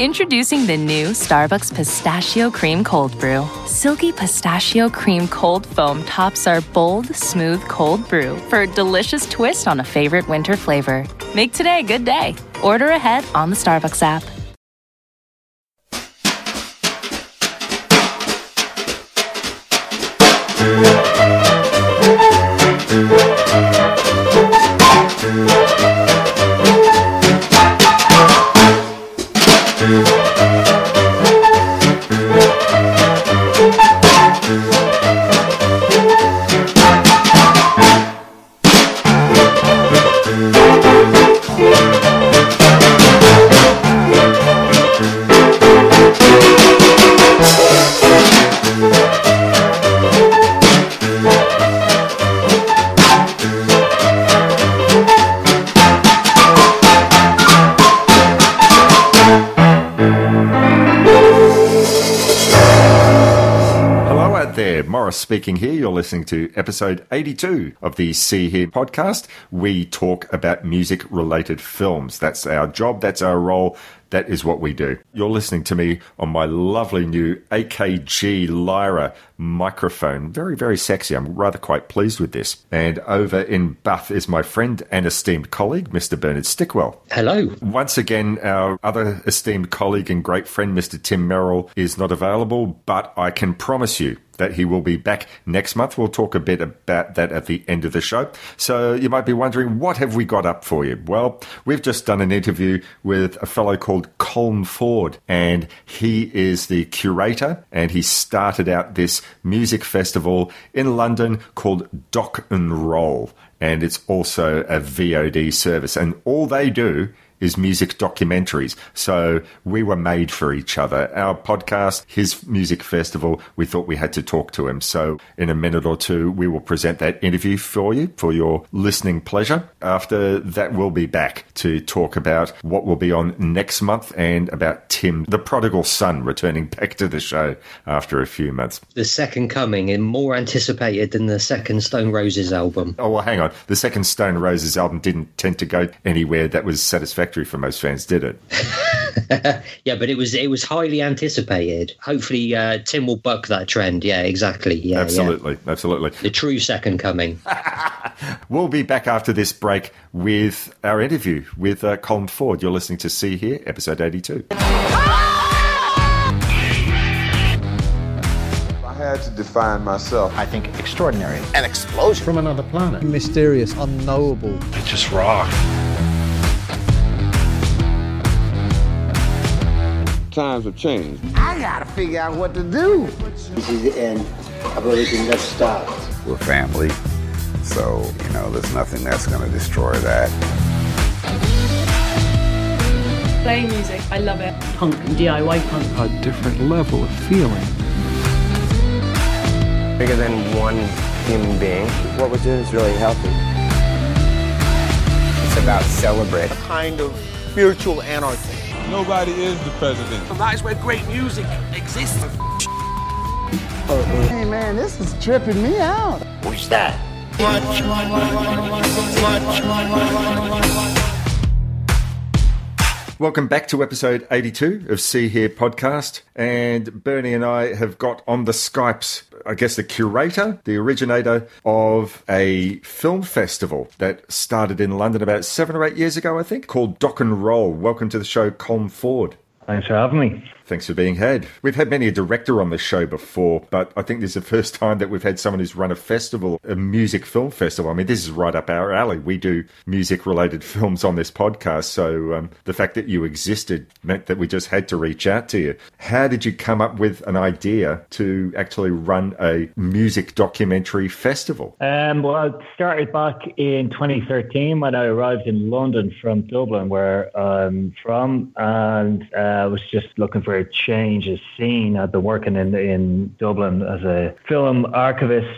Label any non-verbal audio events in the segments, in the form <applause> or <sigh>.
Introducing the new Starbucks Pistachio Cream Cold Brew. Silky pistachio cream cold foam tops our bold, smooth cold brew for a delicious twist on a favorite winter flavor. Make today a good day. Order ahead on the Starbucks app. Speaking here. You're listening to episode 82 of the See Here podcast. We talk about music related films. That's our job, that's our role, that is what we do. You're listening to me on my lovely new AKG Lyra microphone. Very, very sexy. I'm rather quite pleased with this. And over in Bath is my friend and esteemed colleague, Mr. Bernard Stickwell. Hello. Once again, our other esteemed colleague and great friend, Mr. Tim Merrill, is not available, but I can promise you that he will be back next month. We'll talk a bit about that at the end of the show. So you might be wondering, what have we got up for you? Well, we've just done an interview with a fellow called Colm Ford, and he is the curator, and he started out this music festival in London called Doc and Roll. And it's also a VOD service. And all they do is music documentaries. So we were made for each other. Our podcast, his music festival, we thought we had to talk to him. So in a minute or two, we will present that interview for you for your listening pleasure. After that, we'll be back to talk about what will be on next month and about Tim, the prodigal son, returning <laughs> back to the show after a few months. The second coming and more anticipated than the second Stone Roses album. Oh, well, hang on. The second Stone Roses album didn't tend to go anywhere that was satisfactory for most fans, did it? <laughs> yeah, but it was it was highly anticipated. Hopefully, uh, Tim will buck that trend. Yeah, exactly. Yeah, yeah. absolutely, absolutely. The true second coming. <laughs> We'll be back after this break with our interview with uh, Colm Ford. You're listening to See Here, episode 82. I had to define myself. I think extraordinary. An explosion. From another planet. Mysterious, unknowable. It just rocked. Times have changed. I gotta figure out what to do. This is the end of everything that starts. We're family, so, you know, there's nothing that's gonna destroy that. Playing music, I love it. Punk and DIY punk. A different level of feeling. Bigger than one human being. What we're doing is really healthy. It's about celebrate. A kind of spiritual anarchy. Nobody is the president. And That's where great music exists. Hey man, this is tripping me out. Who's that? Welcome back to episode 82 of See Here podcast. And Bernie and I have got on the Skypes, I guess, the curator, the originator of a film festival that started in London about seven or eight years ago, I think, called Doc and Roll. Welcome to the show, Colm Ford. Thanks for having me. Thanks for being had. We've had many a director on the show before, but I think this is the first time that we've had someone who's run a festival, a music film festival. I mean, this is right up our alley. We do music related <laughs> films on this podcast. So um, the fact that you existed meant that we just had to reach out to you. How did you come up with an idea to actually run a music documentary festival? Um, well, it started back in 2013 when I arrived in London from Dublin, where I'm from, and uh, was just looking for change is seen. I've been working in in Dublin as a film archivist,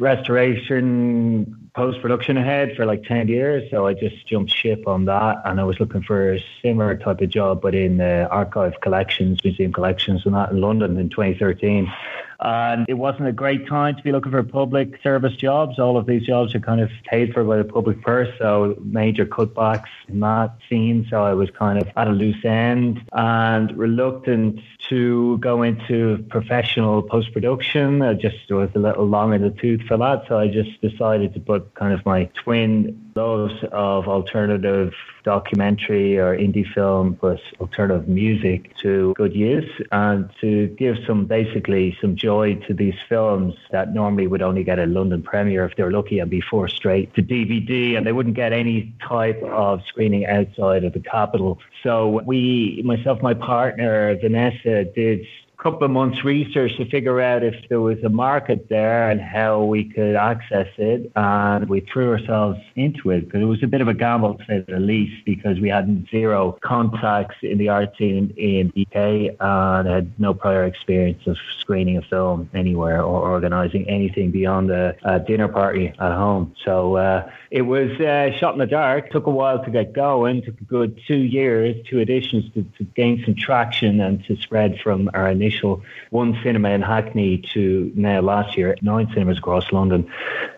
restoration, post production head for like 10 years. So I just jumped ship on that. And I was looking for a similar type of job, but in uh, archive collections, museum collections, and that in London in 2013. And it wasn't a great time to be looking for public service jobs. All of these jobs are kind of paid for by the public purse, so major cutbacks in that scene. So I was kind of at a loose end and reluctant to go into professional post production. I just was a little long in the tooth for that. So I just decided to put kind of my twin loves of alternative documentary or indie film plus alternative music to good use and to give some basically some joy to these films that normally would only get a London premiere if they're lucky and be forced straight to DVD and they wouldn't get any type of screening outside of the capital. So we, myself, my partner Vanessa, did couple of months research to figure out if there was a market there and how we could access it. And we threw ourselves into it because it was a bit of a gamble to say the least because we had zero contacts in the art scene in UK and had no prior experience of screening a film anywhere or organizing anything beyond a, a dinner party at home. So uh, it was uh, shot in the dark. Took a while to get going. Took a good two years, two editions to, to gain some traction and to spread from our initial initial one cinema in Hackney to now last year at nine cinemas across London.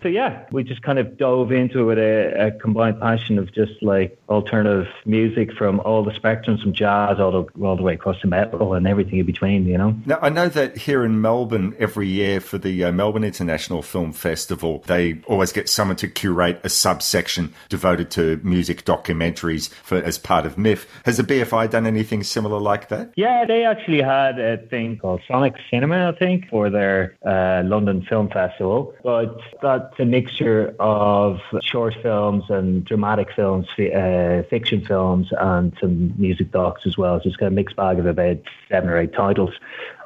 So yeah, we just kind of dove into it with a, a combined passion of just like alternative music from all the spectrums, from jazz all the, all the way across to metal and everything in between, you know. Now I know that here in Melbourne every year for the uh, Melbourne International Film Festival, they always get someone to curate a subsection devoted to music documentaries for as part of MIFF. Has the BFI done anything similar like that? Yeah, they actually had a thing called Sonic Cinema, I think, for their uh, London Film Festival. But that's a mixture of short films and dramatic films, uh, fiction films, and some music docs as well. So it's kind of a mixed bag of about seven or eight titles.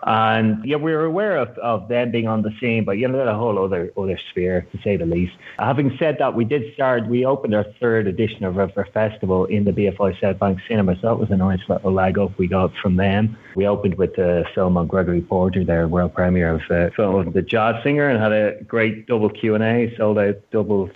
And yeah, we were aware of, of them being on the scene, but you know, they're a whole other other sphere to say the least. Having said that, we did start. We opened our third edition of our festival in the BFI South Bank Cinema, so that was a nice little leg up we got from them. We opened with the film on Gregory Porter, their world premiere of uh, film of the jazz singer, and had a great double Q and A, sold out double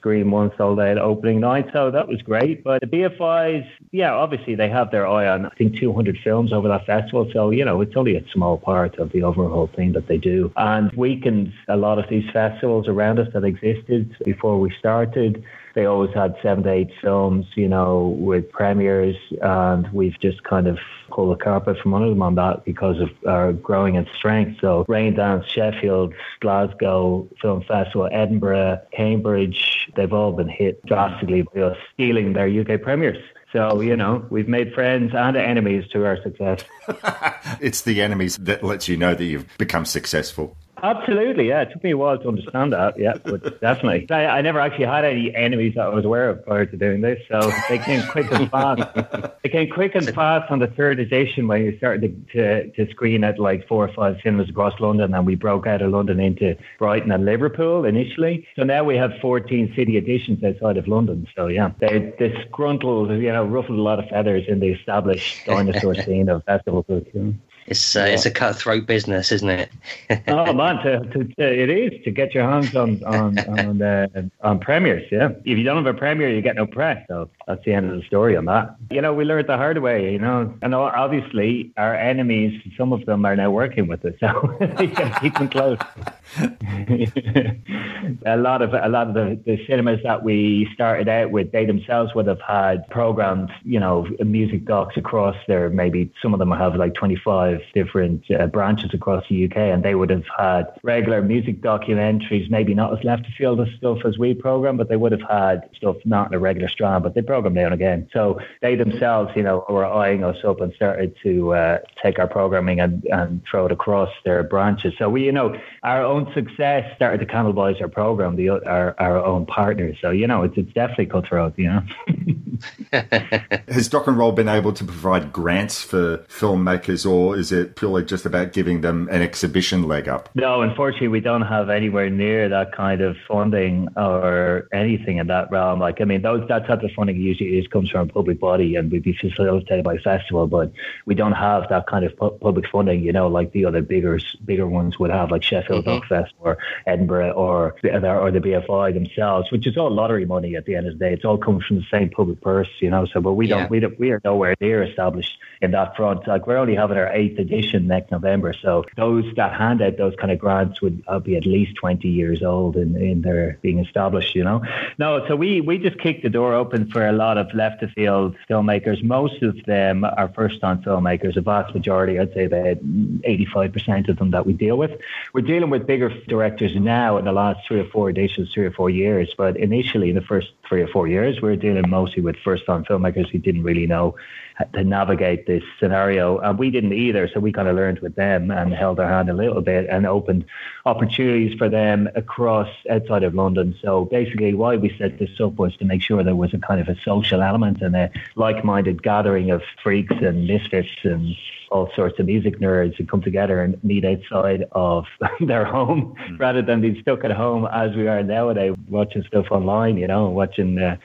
screen one sold out opening night. So that was great. But the BFIs, yeah, obviously they have their eye on, I think, 200 films over that festival. So, you know, it's only a small part of the overall thing that they do. And weakened a lot of these festivals around us that existed before we started they always had seven to eight films, you know, with premieres, and we've just kind of pulled the carpet from under them on that because of our growing in strength. So Raindance, Sheffield, Glasgow Film Festival, Edinburgh, Cambridge, they've all been hit drastically by us stealing their UK premieres. So, you know, we've made friends and enemies to our success. <laughs> it's the enemies that lets you know that you've become successful. Absolutely, yeah. It took me a while to understand that, yeah, but <laughs> definitely. I, I, never actually had any enemies that I was aware of prior to doing this, so they came quick and fast. <laughs> they came quick and fast on the third edition when you started to, to, to screen at like four or five cinemas across London, and we broke out of London into Brighton and Liverpool initially. So now we have 14 city editions outside of London. So yeah, they disgruntled, you know, ruffled a lot of feathers in the established dinosaur <laughs> scene of festival food. It's uh, yeah. it's a cutthroat business, isn't it? <laughs> oh man, to, to, to, it is to get your hands on on on, uh, on premieres. Yeah, if you don't have a premiere, you get no press. So that's the end of the story on that. You know, we learned the hard way. You know, and obviously our enemies, some of them are now working with us, so you got to keep them close. <laughs> a lot of a lot of the, the cinemas that we started out with, they themselves would have had programmed, you know, music docs across there. Maybe some of them have like 25 different uh, branches across the UK, and they would have had regular music documentaries, maybe not as left of field as stuff as we program, but they would have had stuff not in a regular strand, but they program now and again. So they themselves, you know, were eyeing us up and started to uh, take our programming and, and throw it across their branches. So we, you know, our own success started to cannibalize our program, the our, our own partners. So you know, it's it's definitely cutthroat. You know. <laughs> Has Doc and Roll been able to provide grants for filmmakers, or is it purely just about giving them an exhibition leg up? No, unfortunately, we don't have anywhere near that kind of funding or anything in that realm. Like, I mean, those that type of funding usually is comes from a public body and we'd be facilitated by a festival, but we don't have that kind of pu- public funding. You know, like the other bigger bigger ones would have, like Sheffield mm-hmm. Doc Fest or Edinburgh or or the BFI themselves, which is all lottery money at the end of the day. It's all coming from the same public purse, you know. So, but we don't, we don't, we are nowhere near established in that front. Like we're only having our eighth edition next November, so those that hand out those kind of grants would uh, be at least twenty years old in in their being established, you know. No, so we we just kicked the door open for a lot of left of field filmmakers. Most of them are first time filmmakers. A vast majority, I'd say about eighty five percent of them that we deal with. We're dealing with bigger directors now in the last three or four editions, three or four years, but initially in the first three or four years, we were dealing mostly with first time filmmakers who didn't really know to navigate this scenario. And we didn't either. So we kind of learned with them and held their hand a little bit and opened opportunities for them across outside of London. So basically, why we set this up was to make sure there was a kind of a social element and a like minded gathering of freaks and misfits and all sorts of music nerds who come together and meet outside of <laughs> their home mm. rather than being stuck at home as we are nowadays watching stuff online, you know, watching uh,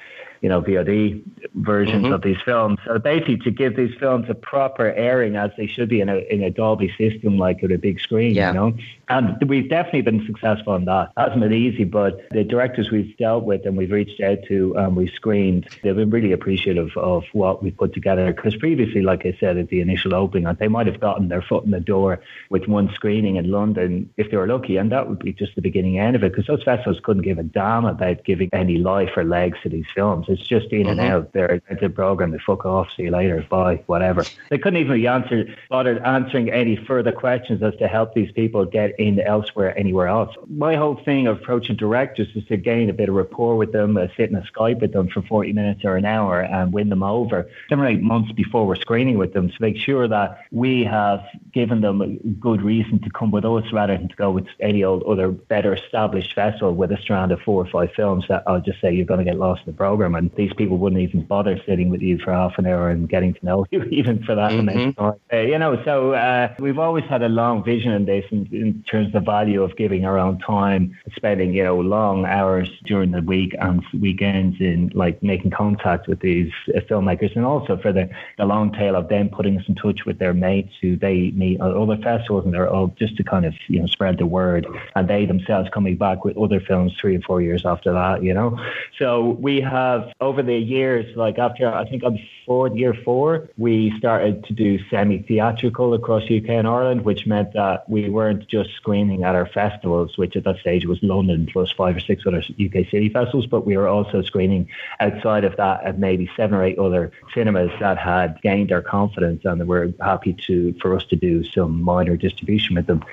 you know, VOD versions mm-hmm. of these films. So basically, to give these films a proper airing as they should be in a in a Dolby system, like with a big screen, yeah. you know. And we've definitely been successful in that. It hasn't been easy, but the directors we've dealt with and we've reached out to and we've screened, they've been really appreciative of what we've put together. Because previously, like I said at the initial opening, they might have gotten their foot in the door with one screening in London if they were lucky, and that would be just the beginning end of it. Because those festivals couldn't give a damn about giving any life or legs to these films. It's just in and mm-hmm. out. They're the program. They fuck off. See you later. Bye. Whatever. They couldn't even be answered, bothered answering any further questions as to help these people get in elsewhere, anywhere else. My whole thing of approaching directors is to gain a bit of rapport with them, uh, sit in a Skype with them for 40 minutes or an hour and win them over seven or eight months before we're screening with them to make sure that we have given them a good reason to come with us rather than to go with any old other better established festival with a strand of four or five films that I'll just say you're going to get lost in the program. And these people wouldn't even bother sitting with you for half an hour and getting to know <laughs> you even for that mm-hmm. amount of time. Uh, you know, so uh, we've always had a long vision in this in, in terms of the value of giving our own time, spending, you know, long hours during the week and weekends in like making contact with these uh, filmmakers and also for the, the long tail of them putting us in touch with their mates who they meet at other festivals and they're all just to kind of, you know, spread the word and they themselves coming back with other films three or four years after that, you know. So we have over the years, like after I think I'm four, year four, we started to do semi theatrical across UK and Ireland, which meant that we weren't just screening at our festivals, which at that stage was London plus five or six other UK city festivals, but we were also screening outside of that at maybe seven or eight other cinemas that had gained our confidence and were happy to for us to do some minor distribution with them.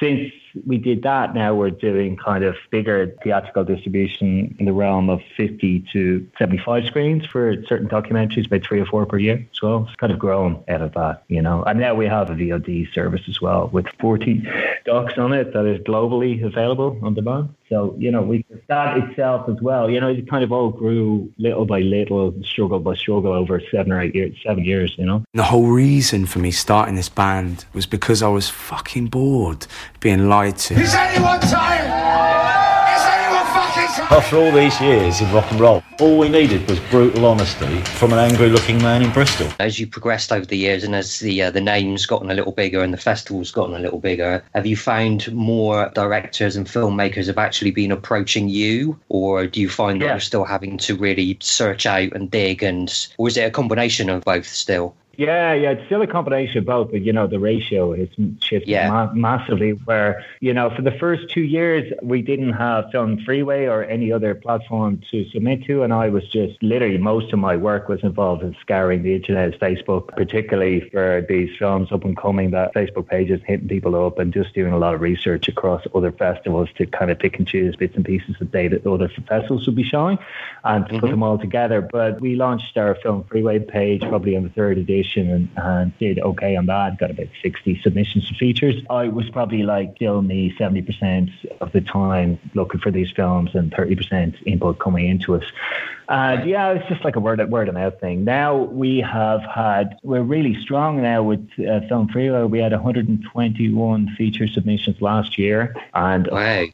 Since we did that. Now we're doing kind of bigger theatrical distribution in the realm of 50 to 75 screens for certain documentaries, about three or four per year as well. It's kind of grown out of that, you know. And now we have a VOD service as well with 40 docs on it that is globally available on demand. So, you know, we that itself as well, you know, it kind of all grew little by little, struggle by struggle over seven or eight years, seven years, you know. The whole reason for me starting this band was because I was fucking bored being lied to. Is anyone tired? After all these years of rock and roll, all we needed was brutal honesty from an angry looking man in Bristol. As you progressed over the years and as the uh, the name's gotten a little bigger and the festival's gotten a little bigger, have you found more directors and filmmakers have actually been approaching you or do you find that you're still having to really search out and dig and or is it a combination of both still? Yeah, yeah, it's still a combination of both, but you know the ratio has shifted Yeah. ma- massively. Where you know for the first two years we didn't have Film Freeway or any other platform to submit to, and I was just literally most of my work was involved in scouring the internet, Facebook, particularly for these films up and coming. That Facebook pages hitting people up and just doing a lot of research across other festivals to kind of pick and choose bits and pieces of data that other festivals would be showing and to put mm-hmm. them all together. But we launched our Film Freeway page probably on the third edition and, and did okay on that. Got about 60 submissions and features. I was probably like still me 70% of the time looking for these films and 30% input coming into us. And yeah, it's just like a word word of mouth thing. Now we have had we're really strong now with uh, Film Freeway. We had 121 feature submissions last year and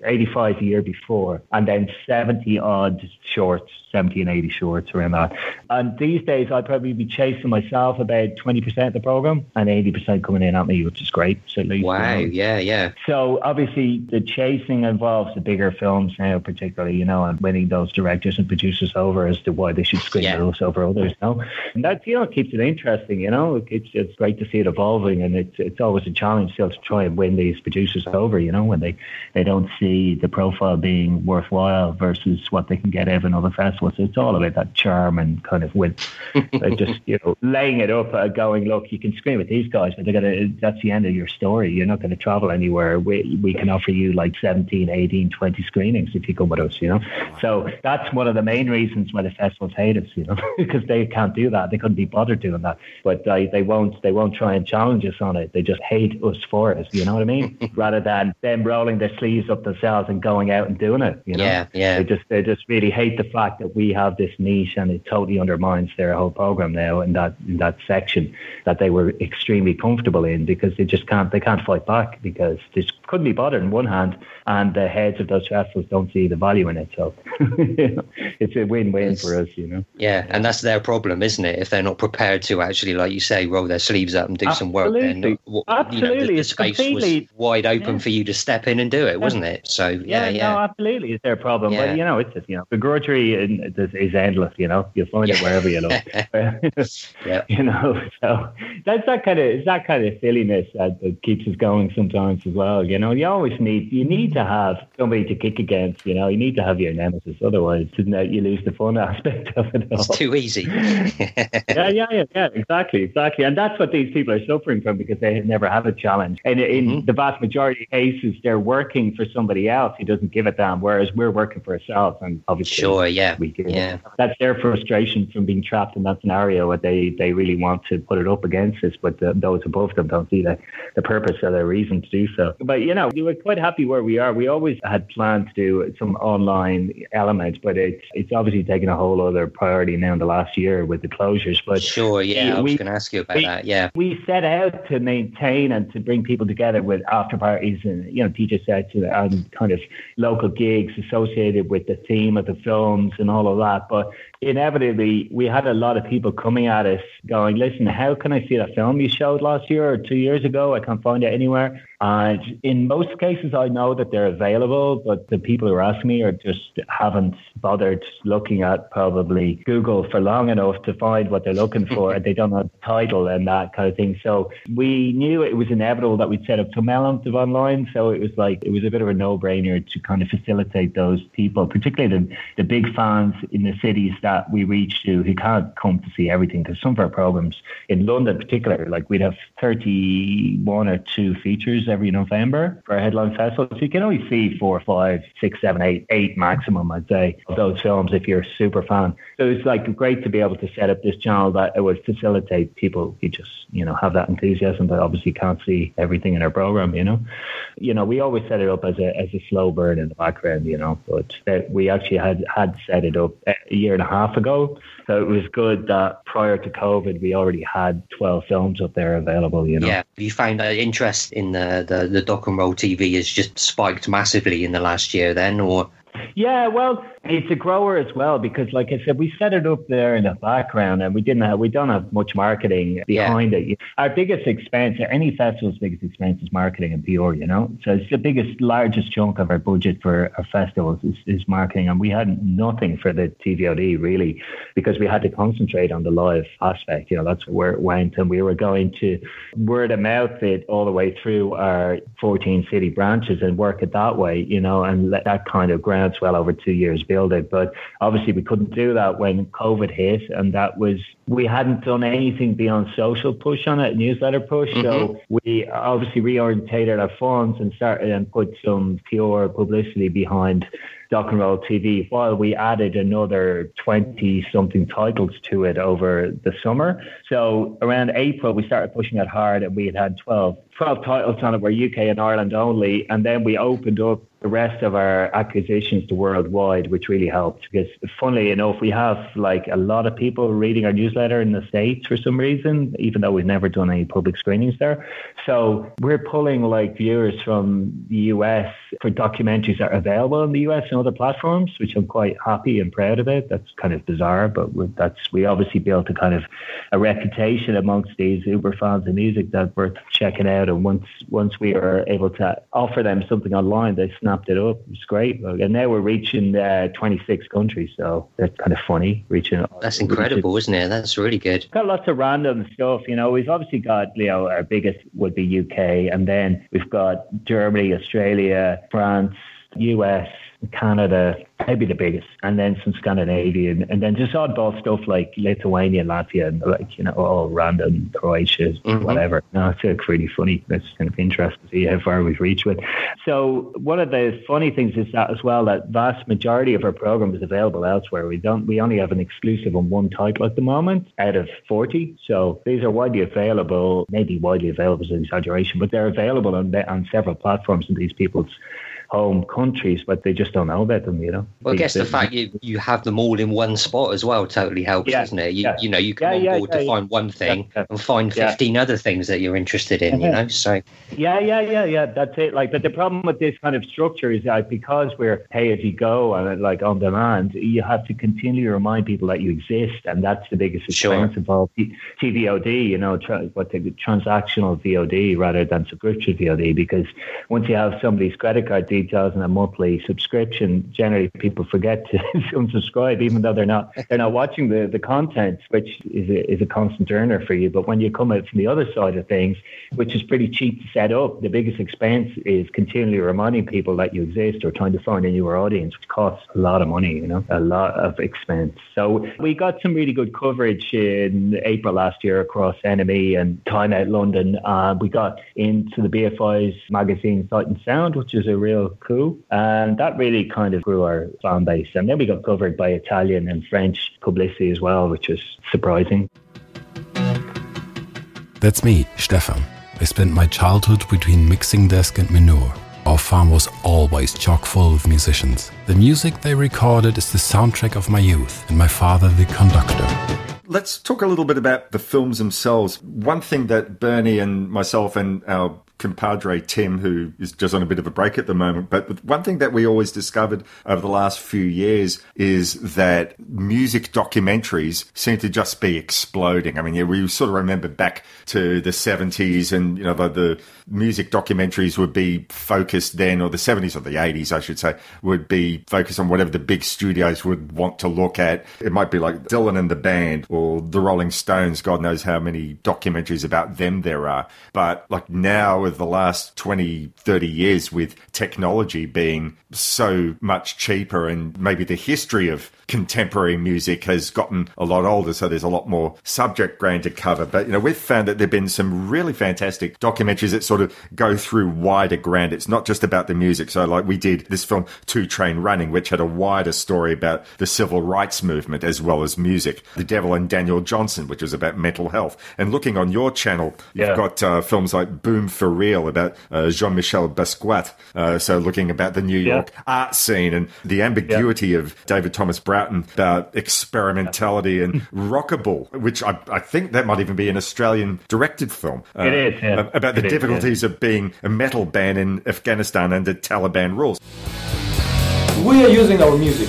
85 the year before, and then 70 odd shorts, 70 and 80 shorts around that. And these days, I'd probably be chasing myself about 20% of the program and 80% coming in at me, which is great. So at least, Wow. you know, Yeah, yeah. so obviously the chasing involves the bigger films now, particularly, you know, and winning those directors and producers over as to why they should screen Yeah. those over others. Know? And that you know keeps it interesting. You know, it's it's great to see it evolving, and it's it's always a challenge still to try and win these producers over. You know, when they they don't see the profile being worthwhile versus what they can get out of another festival. So it's all about that charm and kind of win, <laughs> like just you know laying it up, uh, going look, you can scream at these guys, but they're gonna. That's the end of your story. You're not going to travel anywhere. We we can offer you like 17, 18, 20 screenings if you come with us. You know, so that's one of the main reasons why the festivals hate us. You know, <laughs> because they can't do that. They couldn't be bothered doing that. But uh, they won't. They won't try and challenge us on it. They just hate us for it. You know what I mean? <laughs> Rather than them rolling their sleeves up themselves and going out and doing it. You know? Yeah, yeah. They just they just really hate the fact that we have this niche and it totally undermines their whole program now in that in that section that they were extremely comfortable in because they just can't they can't fight back because they couldn't be bothered in one hand and the heads of those festivals don't see the value in it. So <laughs> you know, it's a win win win for us, you know. Yeah, and that's their problem, isn't it? If they're not prepared to actually, like you say, roll their sleeves up and do some work, then Absolutely. you know, the, Absolutely. the space completely- was wide open Yeah. for you to step in and do it, wasn't it? So yeah, yeah. no, absolutely, it's their problem. Yeah. But you know, it's just you know, begrudgery in- is, is endless. You know, you'll find it wherever you look. <laughs> <laughs> yeah. You know, so that's that kind of it's that kind of silliness that, that keeps us going sometimes as well. You know, you always need you need to have somebody to kick against. You know, you need to have your nemesis. Otherwise, isn't it, you lose the fun aspect of it all. It's too easy. <laughs> yeah, yeah, yeah, yeah, exactly, exactly. And that's what these people are suffering from because they have never had a challenge. And in Mm-hmm. the vast majority of cases, they're working for somebody else who doesn't give a damn, whereas we're working for ourselves. And obviously, Sure, yeah, we do. yeah. That's their frustration from being trapped in that scenario where they, they really want to put it up against us, but the, those above them don't see the, the purpose or the reason to do so. But, you know, we were quite happy where we are. We always had planned to do some online element, but it's, it's obviously taken a whole other priority now in the last year with the closures. But Sure, yeah. I was we- going to ask you about we- that. Yeah. we set out to maintain and to bring people together with after parties and you know DJ sets and kind of local gigs associated with the theme of the films and all of that. But inevitably, we had a lot of people coming at us going, "Listen, how can I see that film you showed last year or two years ago? I can't find it anywhere." And in most cases, I know that they're available, but the people who are asking me are just haven't bothered looking at probably Google for long enough to find what they're looking for. and <laughs> they don't know the title and that kind of thing. So we knew it was inevitable that we'd set up some element of online. So it was like, it was a bit of a no brainer to kind of facilitate those people, particularly the, the big fans in the cities that we reach to who can't come to see everything. Because some of our programs in London, particularly, like we'd have 31 or two features every November for our headline festival. So you can only see four, five, six, seven, eight, eight maximum, I'd say, of those films if you're a super fan. So it's like great to be able to set up this channel that it would facilitate people who just, you know, have that enthusiasm but obviously can't see everything in our program, you know. You know, we always set it up as a as a slow burn in the background, you know, but uh, we actually had had set it up a year and a half ago. So it was good that prior to COVID we already had twelve films up there available, you know. Yeah, you found that interest in the, the, the doc and roll TV has just spiked massively in the last year then, or Yeah, well, It's a grower as well because, like I said, we set it up there in the background, and we didn't have we don't have much marketing behind yeah. it. Our biggest expense, any festival's biggest expense, is marketing and PR. You know, so it's the biggest, largest chunk of our budget for our festivals is, is marketing, and we had nothing for the TVOD really because we had to concentrate on the live aspect. You know, that's where it went, and we were going to word of mouth it all the way through our 14 city branches and work it that way. You know, and let that kind of groundswell over two years But obviously, we couldn't do that when COVID hit, and that was we hadn't done anything beyond social push on it, newsletter push. Mm-hmm. So we obviously reorientated our funds and started and put some pure publicity behind Doc and Roll TV while we added another 20 something titles to it over the summer. So around April, we started pushing it hard and we had had 12, 12 titles on it were UK and Ireland only. And then we opened up the rest of our acquisitions to worldwide, which really helped because, funnily enough, we have like a lot of people reading our newsletter in the States for some reason, even though we've never done any public screenings there. So we're pulling like viewers from the US for documentaries that are available in the US and other platforms, which I'm quite happy and proud of it. That's kind of bizarre, but that's we obviously built a kind of a reputation amongst these uber fans of music that worth checking out. And once once we are able to offer them something online, they snapped it up. It's great. And now we're reaching uh, 26 countries, so that's kind of funny. Reaching. That's incredible, isn't it? That's really good. Got lots of random stuff. You know, we've obviously got you know our biggest would be UK, and then we've got Germany, Australia, France, US, Canada, maybe the biggest, and then some Scandinavian, and then just oddball stuff like Lithuania and Latvia, and like you know, all random Croatia, mm-hmm. whatever. No, it's like really funny. It's kind of interesting to see how far we've reached with. So one of the funny things is that as well, that vast majority of our program is available elsewhere. We don't, we only have an exclusive on one title at the moment out of forty. So these are widely available. Maybe widely available is an exaggeration, but they're available on on several platforms in these people's home countries, but they just don't know about them, you know. Well, I guess the fact you, you have them all in one spot as well totally helps, yeah, doesn't it? You, yeah. you know, you come yeah, on board to find one thing and find 15 other things that you're interested in, you uh-huh. know, so. Yeah, yeah, yeah, yeah, that's it. Like, but the problem with this kind of structure is that because we're pay as you go and uh, like on demand, you have to continually remind people that you exist, and that's the biggest expense sure. involved. TVOD, you know, tra- what the transactional VOD rather than subscription VOD, because once you have somebody's credit card details, details and a monthly subscription, generally people forget to <laughs> unsubscribe, even though they're not they're not watching the, the content, which is a, is a constant earner for you. But when you come out from the other side of things, which is pretty cheap to set up, the biggest expense is continually reminding people that you exist or trying to find a newer audience, which costs a lot of money, you know, a lot of expense. So we got some really good coverage in April last year across NME and Time Out London. Uh, we got into the BFI's magazine Sight and Sound, which is a real cool. And that really kind of grew our fan base. And then we got covered by Italian and French publicity as well, which was surprising. That's me, Stefan. I spent my childhood between mixing desk and manure. Our farm was always chock full of musicians. The music they recorded is the soundtrack of my youth, and my father the conductor. Let's talk a little bit about the films themselves. One thing that Bernie and myself and our compadre Tim, who is just on a bit of a break at the moment. But one thing that we always discovered over the last few years is that music documentaries seem to just be exploding. I mean, yeah, we sort of remember back to the 70s and, you know, the, the music documentaries would be focused then, or the 70s or the 80s, I should say, would be focused on whatever the big studios would want to look at. It might be like Dylan and the band or the Rolling Stones. God knows how many documentaries about them there are. But like now, of the last 20, 30 years with technology being so much cheaper and maybe the history of contemporary music has gotten a lot older, so there's a lot more subject ground to cover. But, you know, we've found that there have been some really fantastic documentaries that sort of go through wider ground. It's not just about the music. So, like, we did this film, Two Train Running, which had a wider story about the civil rights movement as well as music. The Devil and Daniel Johnston, which was about mental health. And looking on your channel, you've yeah. got uh, films like Boom for Real about uh, Jean Michel Basquiat. Uh, so, looking about the New York yeah. art scene and the ambiguity yeah. of David Thomas Brown Broughton about experimentality and Rockabul, which I, I, think that might even be an Australian directed film. Uh, it is. Yeah. About the it difficulties is, yeah. of being a metal band in Afghanistan under Taliban rules. We are using our music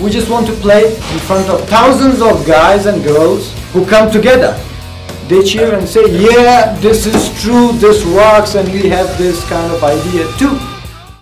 We just want to play in front of thousands of guys and girls who come together. They cheer and say, yeah, this is true, this works, and we have this kind of idea too.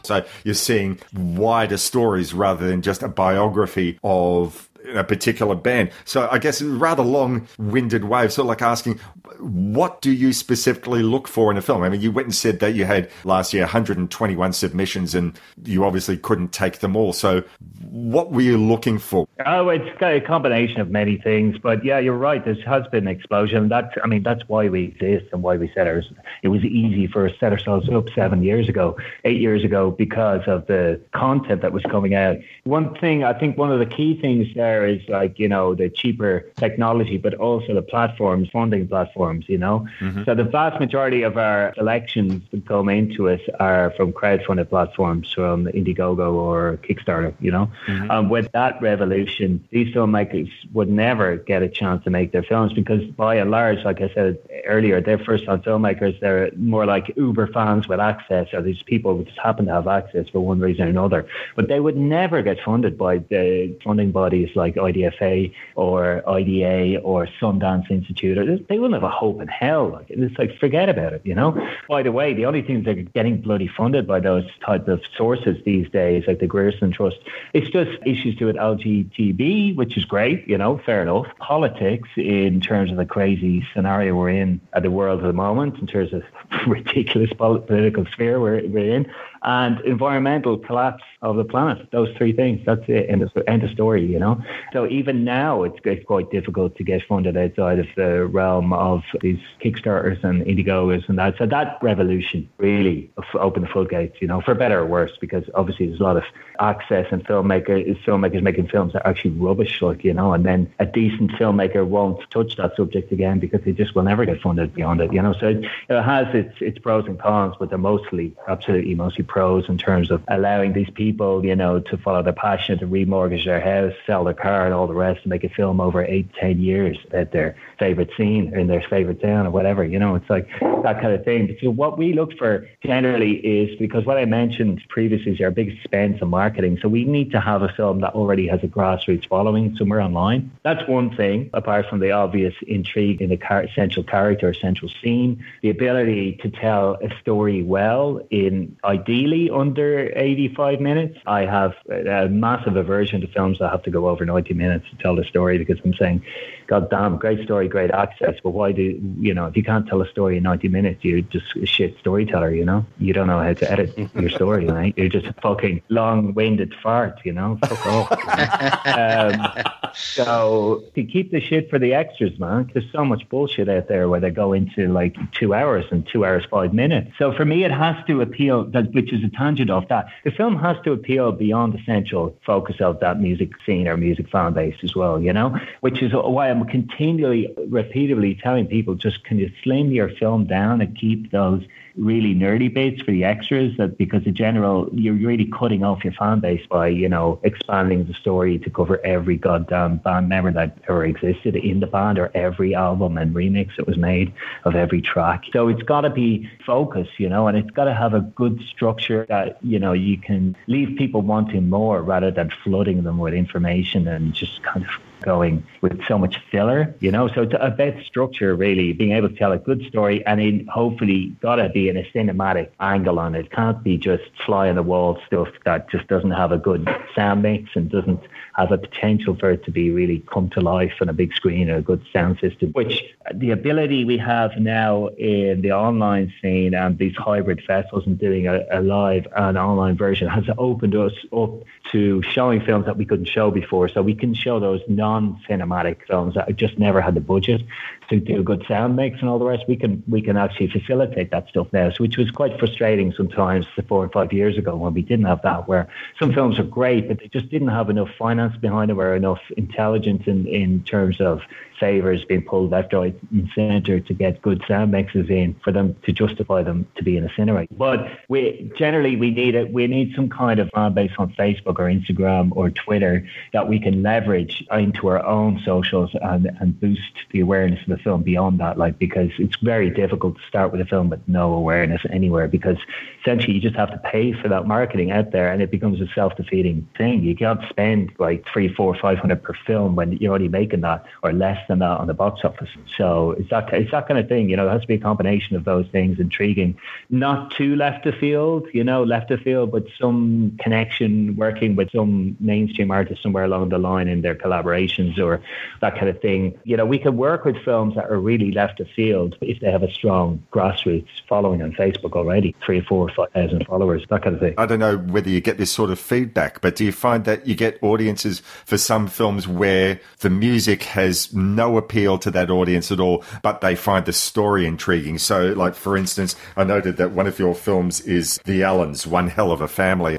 So you're seeing wider stories rather than just a biography of a particular band. So I guess rather long-winded way of sort of like asking, what do you specifically look for in a film? I mean, you went and said that you had last year 121 submissions, and you obviously couldn't take them all. So what were you looking for? Oh, it's a combination of many things, but yeah, you're right. There has been an explosion. That's, I mean, that's why we exist and why we set our. It was easy for us to set ourselves up seven years ago, eight years ago, because of the content that was coming out. One thing, I think, one of the key things there is like you know the cheaper technology, but also the platforms, funding platforms. You know, mm-hmm. so the vast majority of our elections that come into us are from crowdfunded platforms, from Indiegogo or Kickstarter. You know. Mm-hmm. Um, with that revolution, these filmmakers would never get a chance to make their films because, by and large, like I said earlier, they're first-time filmmakers. They're more like Uber fans with access, or these people who just happen to have access for one reason or another. But they would never get funded by the funding bodies like IDFA or IDA or Sundance Institute. They wouldn't have a hope in hell. Like, it's like forget about it. You know. By the way, the only things that are getting bloody funded by those type of sources these days, like the Grierson Trust, it's just issues to it LGTB, which is great, you know, fair enough. Politics in terms of the crazy scenario we're in at the world at the moment, in terms of <laughs> ridiculous political sphere we're, we're in, and environmental collapse of the planet. Those three things. That's it. End of, end of story, you know. So even now, it's, it's quite difficult to get funded outside of the realm of these Kickstarters and Indiegogos and that. So that revolution really opened the floodgates, you know, for better or worse, because obviously there's a lot of access and filmmaker, filmmakers making films that are actually rubbish, like, you know, and then a decent filmmaker won't touch that subject again because they just will never get funded beyond it, you know. So it, it has its, its pros and cons, but they're mostly, absolutely mostly pros in terms of allowing these people, you know, to follow their passion, to remortgage their house, sell their car, and all the rest, and make a film over eight, ten years at their favorite scene in their favorite town or whatever. You know, it's like that kind of thing. So what we look for generally is because what I mentioned previously is our big expense on marketing. So we need to have a film that already has a grassroots following somewhere online. That's one thing, apart from the obvious intrigue in the car- central character, central scene, the ability to tell a story well in ideally ideally under 85 minutes. I have a massive aversion to films that have to go over 90 minutes to tell the story because I'm saying, God damn, great story, great access. But why do, you know, if you can't tell a story in 90 minutes, you're just a shit storyteller, you know? You don't know how to edit <laughs> your story, right? You're just a fucking long winded fart, you know? Fuck off. <laughs> um, so to keep the shit for the extras, man, there's so much bullshit out there where they go into like two hours and two hours, five minutes. So for me, it has to appeal, which is a tangent of that. The film has to appeal beyond the central focus of that music scene or music fan base as well, you know, which is why I'm continually, repeatedly telling people just can you slim your film down and keep those really nerdy bits for the extras that because the general you're really cutting off your fan base by you know expanding the story to cover every goddamn band member that ever existed in the band or every album and remix that was made of every track so it's got to be focused you know and it's got to have a good structure that you know you can leave people wanting more rather than flooding them with information and just kind of going with so much filler, you know. So it's a bit structure, really, being able to tell a good story and then hopefully gotta be in a cinematic angle on it. Can't be just fly on the wall stuff that just doesn't have a good sound mix and doesn't have a potential for it to be really come to life on a big screen or a good sound system, which uh, the ability we have now in the online scene and these hybrid festivals and doing a, a live and online version has opened us up to showing films that we couldn't show before. So we can show those non-cinematic films that just never had the budget to do good sound mix and all the rest. We can we can actually facilitate that stuff now, so which was quite frustrating sometimes four or five years ago when we didn't have that. Where some films are great, but they just didn't have enough finance behind them or enough intelligence in in terms of favors being pulled left, right, and centre to get good sound mixes in for them to justify them to be in a cinema. But we generally we need it. We need some kind of fan base on Facebook or Instagram or Twitter that we can leverage into our own socials and, and boost the awareness of the film beyond that. Like because it's very difficult to start with a film with no awareness anywhere because essentially you just have to pay for that marketing out there and it becomes a self defeating thing. You can't spend like three, four, five hundred per film when you're already making that or less than that on the box office. So it's that it's that kind of thing. You know, it has to be a combination of those things. Intriguing, not too left of field. You know, left of field, but some connection, working with some mainstream artists somewhere along the line in their collaborations or that kind of thing. You know, we can work with films that are really left of field if they have a strong grassroots following on Facebook already, three or four, thousand followers, that kind of thing. I don't know whether you get this sort of feedback, but do you find that you get audiences for some films where the music has no appeal to that audience at all, but they find the story intriguing? So, like for instance, I noted that one of your films is The Allins, One Hell of a Family.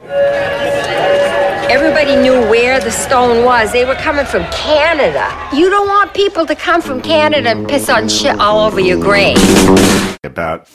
Everybody knew where the stone was. They were coming from Canada. You don't want people to come from Canada and piss on shit all over your grave. About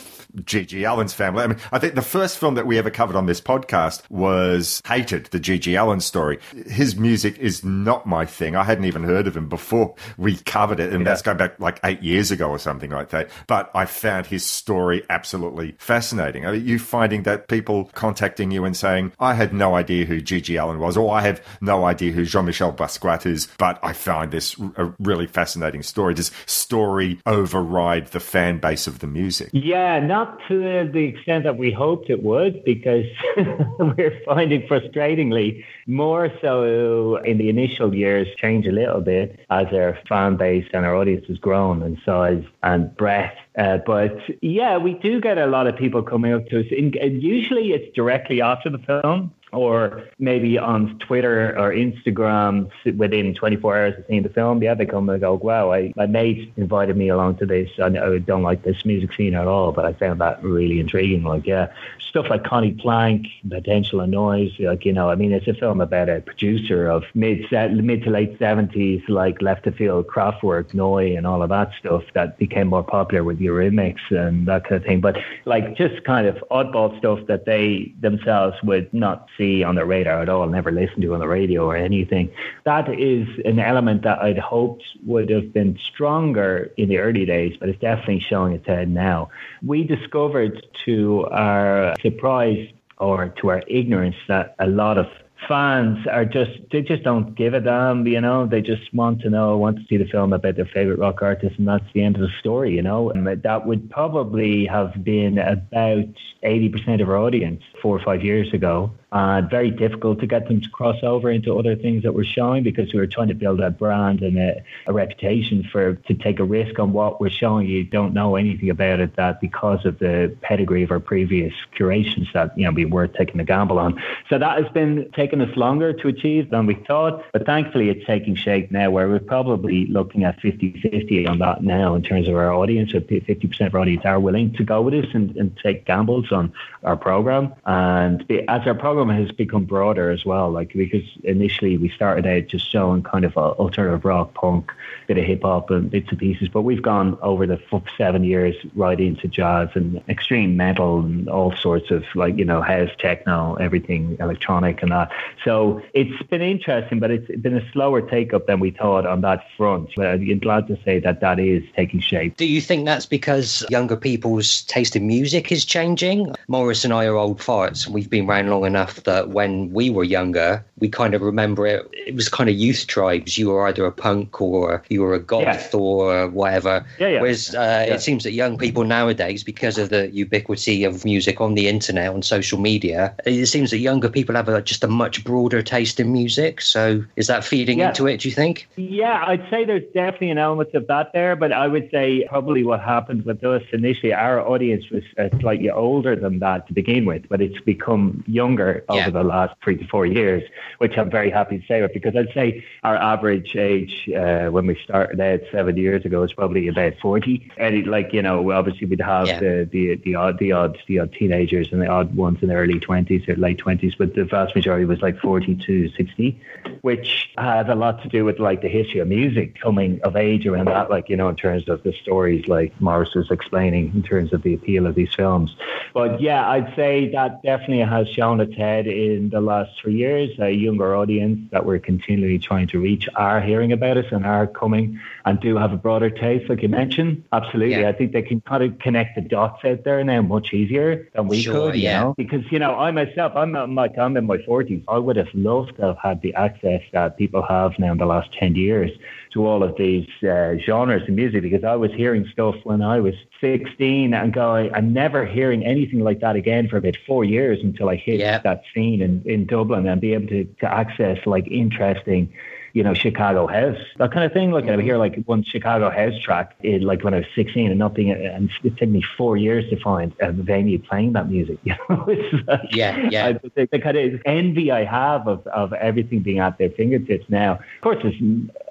G.G. Allin's family. I mean, I think the first film that we ever covered on this podcast was Hated, the G.G. Allin story. His music is not my thing. I hadn't even heard of him before we covered it, and yeah. that's going back like eight years ago or something like that. But I found his story absolutely fascinating. Are you finding that people contacting you and saying, I had no idea who G.G. Allin was, or I have no idea who Jean-Michel Basquiat is, but I find this a really fascinating story. Does story override the fan base of the music? Yeah, no not to the extent that we hoped it would, because <laughs> we're finding frustratingly more so in the initial years change a little bit as our fan base and our audience has grown in size and breadth. Uh, but yeah, we do get a lot of people coming up to us. In, usually it's directly after the film or maybe on Twitter or Instagram within 24 hours of seeing the film, yeah, they come and go, wow, I, my mate invited me along to this. I, I don't like this music scene at all, but I found that really intriguing. Like, yeah, stuff like Conny Plank, Potential and Noise, like, you know, I mean, it's a film about a producer of mid, mid to late 70s, like Left of Field, Kraftwerk, Neu, and all of that stuff that became more popular with Eurythmics and that kind of thing. But like just kind of oddball stuff that they themselves would not see see on the radar at all, never listened to on the radio or anything. That is an element that I'd hoped would have been stronger in the early days, but it's definitely showing its head now. We discovered to our surprise or to our ignorance that a lot of fans are just they just don't give a damn, you know. They just want to know, want to see the film about their favorite rock artist, and that's the end of the story, you know. And that would probably have been about eighty percent of our audience four or five years ago and very difficult to get them to cross over into other things that we're showing because we were trying to build a brand and a, a, reputation for to take a risk on what we're showing. You don't know anything about it that because of the pedigree of our previous curations that you know be worth taking a gamble on. So that has been taking us longer to achieve than we thought, but thankfully it's taking shape now where we're probably looking at 50-50 on that now in terms of our audience. So 50% of our audience are willing to go with us and, and take gambles on our program. And as our program has become broader as well. Like because initially we started out just showing kind of alternative rock, punk, bit of hip hop and bits and pieces, but we've gone over the seven years right into jazz and extreme metal and all sorts of like you know house, techno, everything electronic and that. So it's been interesting, but it's been a slower take up than we thought on that front. But I'm glad to say that that is taking shape. Do you think that's because younger people's taste in music is changing? Morris and I are old farts. We've been around long enough enough that when we were younger, we kind of remember it. It was kind of youth tribes. You were either a punk or you were a goth yeah. or whatever. Yeah, yeah. Whereas uh, it seems that young people nowadays, because of the ubiquity of music on the internet, on social media, it seems that younger people have a, just a much broader taste in music. So is that feeding into it, do you think? Yeah, I'd say there's definitely an element of that there. But I would say probably what happened with us initially, our audience was uh, slightly older than that to begin with, but it's become younger over over the last three to four years, which I'm very happy to say. Because I'd say our average age uh, when we started out seven years ago is probably about forty. And it, like you know, obviously we'd have the, the the odd the odd the odd teenagers and the odd ones in their early twenties or late twenties, but the vast majority was like forty to sixty, which has a lot to do with like the history of music coming of age around that. Like you know, in terms of the stories like Morris was explaining in terms of the appeal of these films. But yeah, I'd say that definitely has shown its head in the last three years. A younger audience that we're continually trying to reach are hearing about us and are coming and do have a broader taste, like you mentioned. Absolutely. I think they can kind of connect the dots out there now much easier than we Sure, could, you yeah. know? Because, you know, I myself, I'm, I'm like, I'm in my 40s. I would have loved to have had the access that people have now in the last 10 years to all of these uh, genres of music because I was hearing stuff when I was 16 and going, I'm never hearing anything like that again for about four years until I hit that scene in, in Dublin and be able to, to access like interesting you know, Chicago House, that kind of thing. Like I would hear like one Chicago House track, in, like when I was 16 and nothing, and it took me four years to find a venue playing that music. <laughs> You know, it's like, Yeah, yeah. I, the, the kind of envy I have of, of everything being at their fingertips now. Of course, there's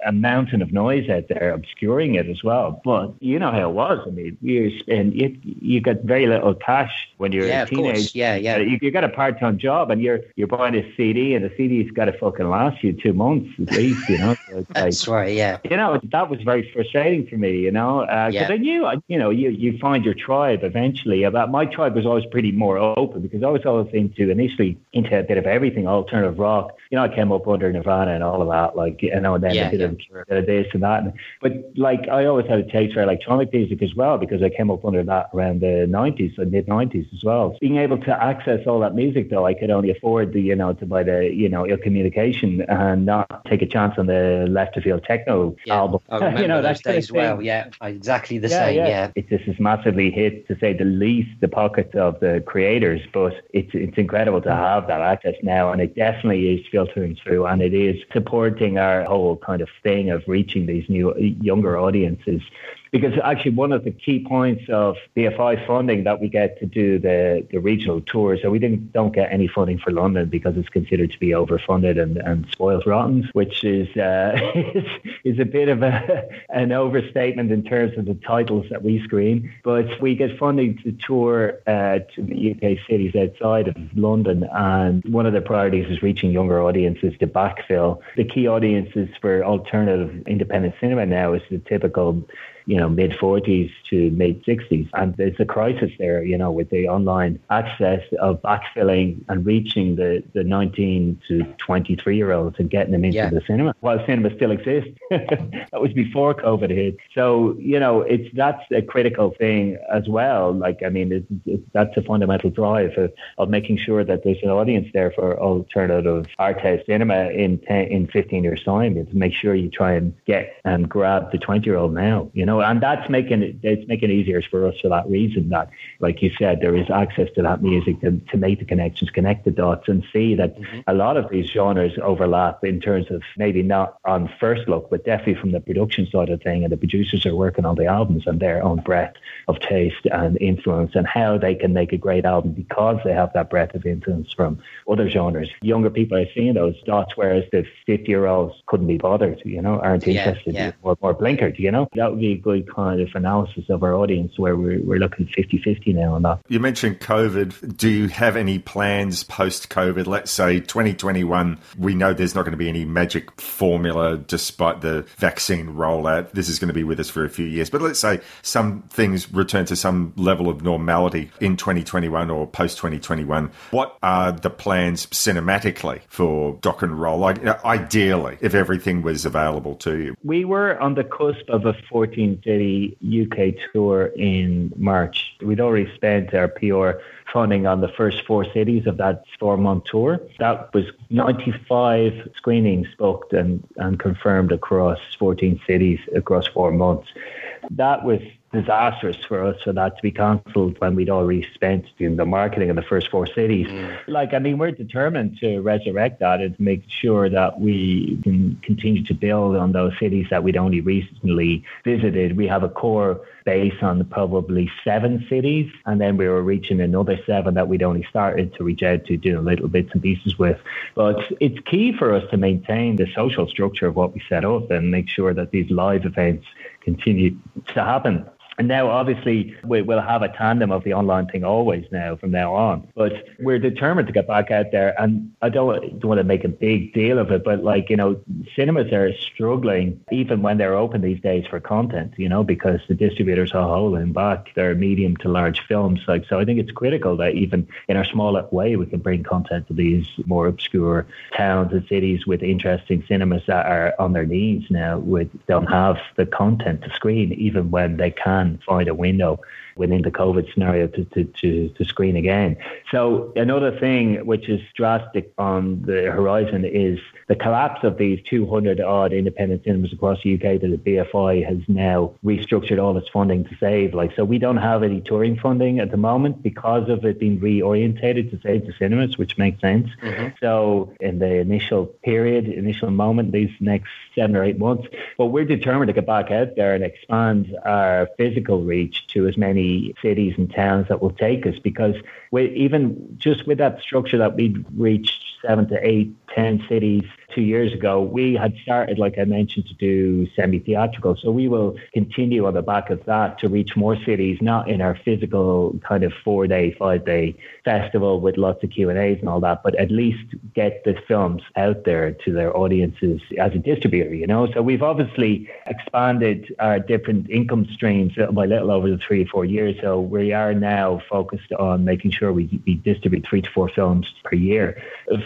a mountain of noise out there obscuring it as well. But you know how it was. I mean, you spend you, you get very little cash when you're Yeah, a teenager. Yeah, yeah. Uh, you, you got a part time job and you're you're buying a CD and the CD's got to fucking last you two months at least. You know, <laughs> so That's like, right. Yeah. you know, that was very frustrating for me, you know, uh, because Yeah. I knew, you know, you, you find your tribe eventually. Uh, About my tribe was always pretty more open because I was always into initially into a bit of everything, alternative rock. You know, I came up under Nirvana and all of that, like you know, and then Yeah, a bit yeah, bit of this and that. And, but like, I always had a taste for electronic music as well because I came up under that around the '90s, the mid '90s as well. Being able to access all that music, though, I could only afford the, you know, to buy the, you know, ill communication and not take a chance on the left of field techno album. I <laughs> remember you know, those that kind of days well. Yeah, exactly the same. Yeah. It just has massively hit, to say the least, the pockets of the creators. But it's it's incredible to have that access now, and it definitely is filtering through, and it is supporting our whole kind of thing of reaching these new younger audiences. Because actually, one of the key points of BFI funding that we get to do the, the regional tours, so we didn't don't get any funding for London because it's considered to be overfunded and, and spoiled rotten, which is, uh, <laughs> is is a bit of a, an overstatement in terms of the titles that we screen. But we get funding to tour uh, to the UK cities outside of London, and one of the priorities is reaching younger audiences to backfill. The key audiences for alternative independent cinema now is the typical you know, mid 40s to mid 60s. And there's a crisis there, you know, with the online access of backfilling and reaching the, the 19 to 23 year olds and getting them into Yeah. the cinema while cinema still exists. <laughs> that was before COVID hit. So, you know, it's that's a critical thing as well. Like, I mean, that's a fundamental drive of, of making sure that there's an audience there for alternative art house cinema in 10, in 15 years' time. To make sure you try and get and grab the 20 year old now, you know, and that's making it, it's making it easier for us for that reason that, like you said, there is access to that music to, to make the connections, connect the dots and see that mm-hmm. a lot of these genres overlap in terms of maybe not on first look, but definitely from the production side of thing. And the producers are working on the albums and their own breadth of taste and influence and how they can make a great album because they have that breadth of influence from other genres. Younger people are seeing those dots, whereas the 50 year olds couldn't be bothered, you know, aren't Yeah, interested, yeah. More, more blinkered, you know. That would be good kind of analysis of our audience where we're, we're looking 50 50 now on that. You mentioned COVID. Do you have any plans post COVID? Let's say 2021. We know there's not going to be any magic formula despite the vaccine rollout. This is going to be with us for a few years. But let's say some things return to some level of normality in 2021 or post 2021. What are the plans cinematically for Doc and Roll? Like, ideally, if everything was available to you. We were on the cusp of a 14 city UK tour in March. We'd already spent our PR funding on the first four cities of that four month tour. That was 95 screenings booked and, and confirmed across 14 cities across four months. That was disastrous for us for that to be cancelled when we'd already spent doing the marketing in the first four cities. Mm. Like, I mean, we're determined to resurrect that and to make sure that we can continue to build on those cities that we'd only recently visited. We have a core base on probably seven cities. And then we were reaching another seven that we'd only started to reach out to, doing little bits and pieces with. But it's key for us to maintain the social structure of what we set up and make sure that these live events continue to happen. And now, obviously, we, will have a tandem of the online thing always now from now on. But we're determined to get back out there. And I don't, don't want to make a big deal of it, but like, you know, cinemas are struggling even when they're open these days for content, you know, because the distributors are holding back their medium to large films. Like, so I think it's critical that even in our smaller way, we can bring content to these more obscure towns and cities with interesting cinemas that are on their knees now, with don't have the content to screen, even when they can find a window within the COVID scenario to, to, to, to, screen again. So another thing which is drastic on the horizon is the collapse of these 200 odd independent cinemas across the UK that the BFI has now restructured all its funding to save. Like, so we don't have any touring funding at the moment because of it being reorientated to save the cinemas, which makes sense. Mm-hmm. So in the initial period, initial moment, these next seven or eight months, but we're determined to get back out there and expand our physical reach to as many cities and towns that will take us because we, even just with that structure that we'd reached seven to eight, ten cities two years ago, we had started, like I mentioned, to do semi theatrical. So we will continue on the back of that to reach more cities, not in our physical kind of four day, five day festival with lots of Q and A's and all that, but at least get the films out there to their audiences as a distributor. You know, so we've obviously expanded our different income streams by little over the three or four years. So we are now focused on making sure we, we distribute three to four films per year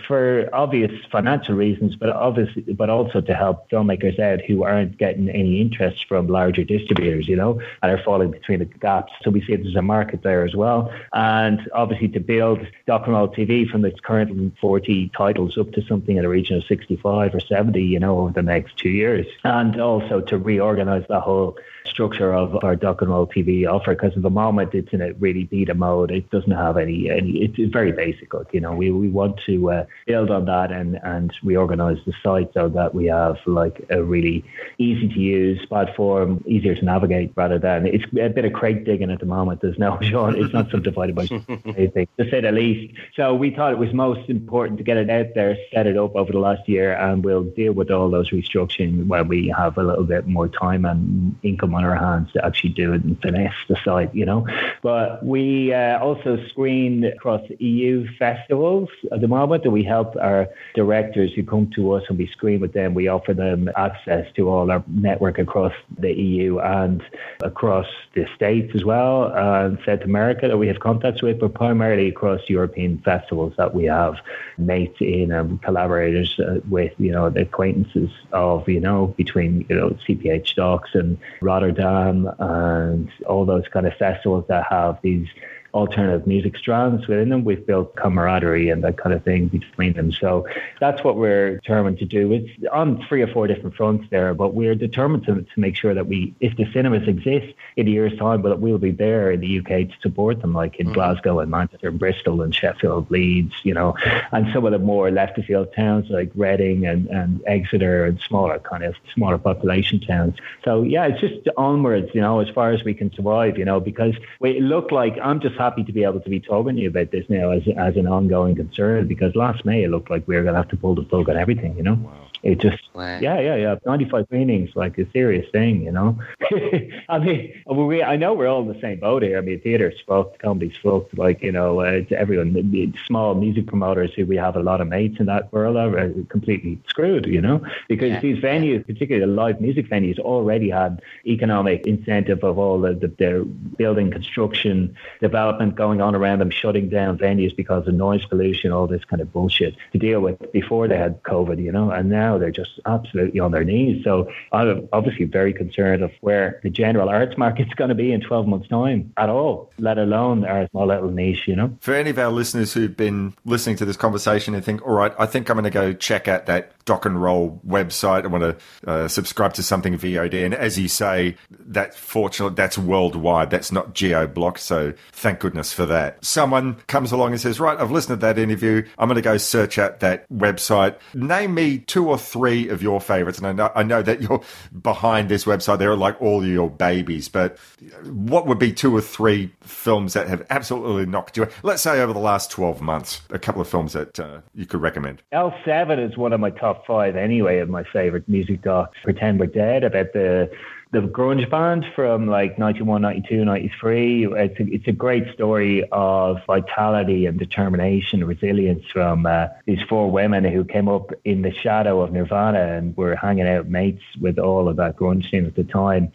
for obvious financial reasons, but obviously, but also to help filmmakers out who aren't getting any interest from larger distributors, you know, and are falling between the gaps. So we see there's a market there as well, and obviously to build Doc and TV from its current 40 titles up to something in the region of 65 or 70, you know, over the next two years, and also to reorganize the whole structure of our Doc and Roll TV offer because at the moment it's in a really beta mode. It doesn't have any any. It's very basic. You know, we we want to uh, build on that and and reorganize the site so that we have like a really easy to use platform, easier to navigate rather than it's a bit of crate digging at the moment. There's no <laughs> Sean. It's not subdivided by <laughs> anything to say the least. So we thought it was most important to get it out there, set it up over the last year, and we'll deal with all those restructuring when we have a little bit more time and income on our hands to actually do it and finesse the site, you know. But we uh, also screen across EU festivals at the moment, and we help our directors who come to us and we screen with them. We offer them access to all our network across the EU and across the States as well, and South America that we have contacts with, but primarily across European festivals that we have mates in and collaborators uh, with, you know, the acquaintances of, you know, between, you know, CPH:DOX and Rotterdam Rotterdam and all those kind of festivals that have these alternative music strands within them. We've built camaraderie and that kind of thing between them. So that's what we're determined to do. It's on three or four different fronts there, but we're determined to, to make sure that we, if the cinemas exist in a year's time, but we'll be there in the UK to support them, like in mm-hmm. Glasgow and Manchester and Bristol and Sheffield, Leeds, you know, and some of the more left of field towns like Reading and, and Exeter and smaller kind of smaller population towns. So yeah, it's just onwards, you know, as far as we can survive, you know, because we look like I'm just happy to be able to be talking to you about this now as, as an ongoing concern because last May it looked like we were going to have to pull the plug on everything, you know? Wow. It just, wow. yeah, yeah, yeah. 95 screenings, like a serious thing, you know? <laughs> I mean, we, I know we're all in the same boat here. I mean, theater's fucked, comedy's fucked, like, you know, uh, everyone, the small music promoters who we have a lot of mates in that world are completely screwed, you know? Because yeah. these venues, particularly the live music venues, already had economic incentive of all the, the, the building construction, development going on around them, shutting down venues because of noise pollution, all this kind of bullshit to deal with before they had COVID, you know? And now they're just absolutely on their knees. So I'm obviously very concerned of where the general arts market's <laughs> going to be in 12 months' time at all, let alone our small little niche, you know. For any of our listeners who've been listening to this conversation and think, all right, I think I'm going to go check out that Doc and Roll website. I want to uh, subscribe to something VOD. And as you say, that fortunately, that's worldwide. That's not geo blocked. So thank goodness for that. Someone comes along and says, right, I've listened to that interview. I'm going to go search out that website. Name me two or three of your favorites. And I know, I know that you're behind this website. They're like all your babies, but what would be two or three films that have absolutely knocked you? Let's say over the last 12 months, a couple of films that uh, you could recommend. L7 is one of my top five anyway of my favorite music docs. Pretend We're Dead about the the grunge band from like 91, 92, 93. It's a, it's a great story of vitality and determination, resilience from uh, these four women who came up in the shadow of Nirvana and were hanging out mates with all of that grunge scene at the time.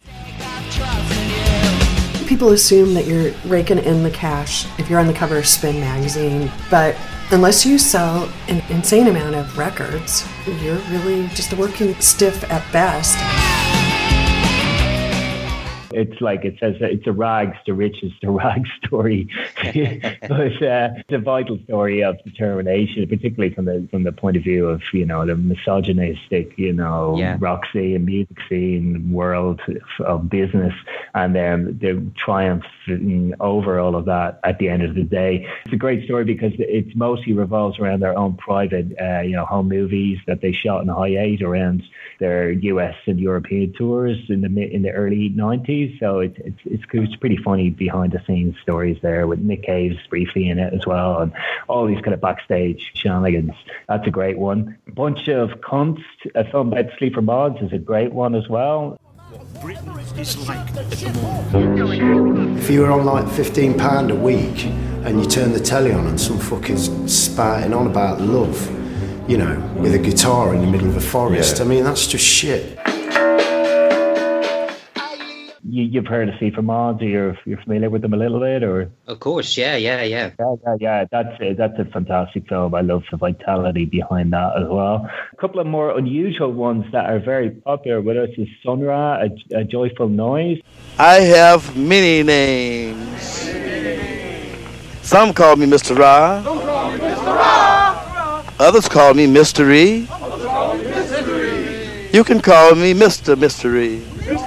People assume that you're raking in the cash if you're on the cover of Spin magazine, but unless you sell an insane amount of records, you're really just a working stiff at best. It's like it says it's a rags to riches to rags <laughs> story, <laughs> but uh, it's a vital story of determination, particularly from the from the point of view of you know the misogynistic you know Yeah. rock scene, music scene, world of business, and then the triumph over all of that at the end of the day. It's a great story because it mostly revolves around their own private uh, you know home movies that they shot in high eight around their US and European tours in the in the early 90s. So it, it's it's it's pretty funny behind the scenes stories there with Nick Cave's briefly in it as well, and all these kind of backstage shenanigans. That's a great one. Bunch of Kunst, a film about Sleaford Mods, is a great one as well. It's like at the moment. If you were on like fifteen pound a week and you turn the telly on and some fucker's spouting on about love, you know, with a guitar in the middle of a forest, Yeah. I mean that's just shit. You, you've heard of Sleaford Mods, or you're you're familiar with them a little bit, or Of course, yeah, yeah, yeah. Yeah, yeah, yeah. That's a, that's a fantastic film. I love the vitality behind that as well. A couple of more unusual ones that are very popular with us is Sun Ra, a, a joyful noise. I have many names. Some call me Mr. Ra. Others call me Mystery. You can call me Mr. Mystery. It's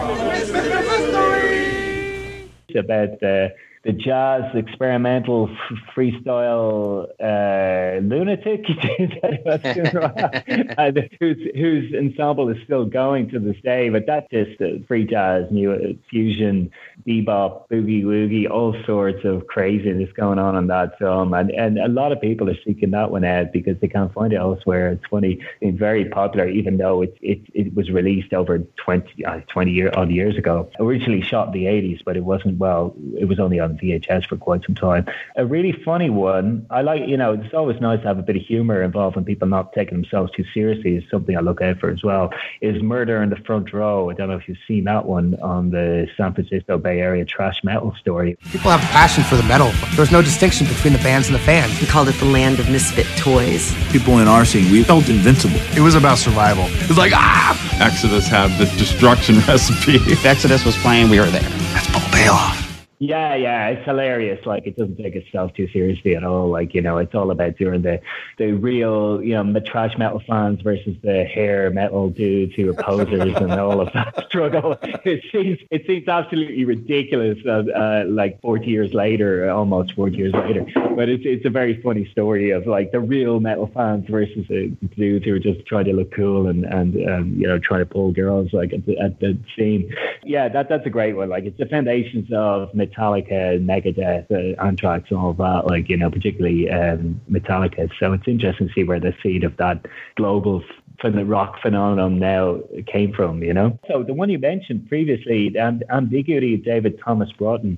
about the the jazz experimental f- freestyle uh, lunatic <laughs> that what Sun <laughs> Ra? and whose whose ensemble is still going to this day. But that's just uh, free jazz, new uh, fusion, bebop, boogie woogie, all sorts of craziness going on in that film. And and a lot of people are seeking that one out because they can't find it elsewhere. It's funny, it's very popular, even though it it, it was released over 20, uh, 20 year, odd years ago. Originally shot in the 80s, but it wasn't well. It was only on VHS for quite some time. A really funny one. I like, you know, it's always nice to have a bit of humor involved when people not taking themselves too seriously. Is something I look out for as well. Is Murder in the Front Row. I don't know if you've seen that one on the San Francisco Bay Area thrash metal story. People have a passion for the metal. There's no distinction between the bands and the fans. We called it the land of misfit toys. People in our scene, we felt invincible. It was about survival. It was like, ah! Exodus had the destruction <laughs> recipe. Exodus was playing, we were there. That's Paul Baloff. Yeah, yeah, it's hilarious. Like it doesn't take itself too seriously at all. Like you know, it's all about doing the the real you know thrash metal fans versus the hair metal dudes who are posers and all of that <laughs> struggle. It seems it seems absolutely ridiculous. Uh, uh, like forty years later, almost forty years later, but it's it's a very funny story of like the real metal fans versus the dudes who are just trying to look cool and and um, you know trying to pull girls like at the, at the scene. Yeah, that that's a great one. Like it's the foundations of Metallica, Megadeth, uh, Anthrax, and all of that. Like you know, particularly um, Metallica. So it's interesting to see where the seed of that global from the rock phenomenon now came from. You know. So the one you mentioned previously, the Amb- ambiguity of David Thomas Broughton.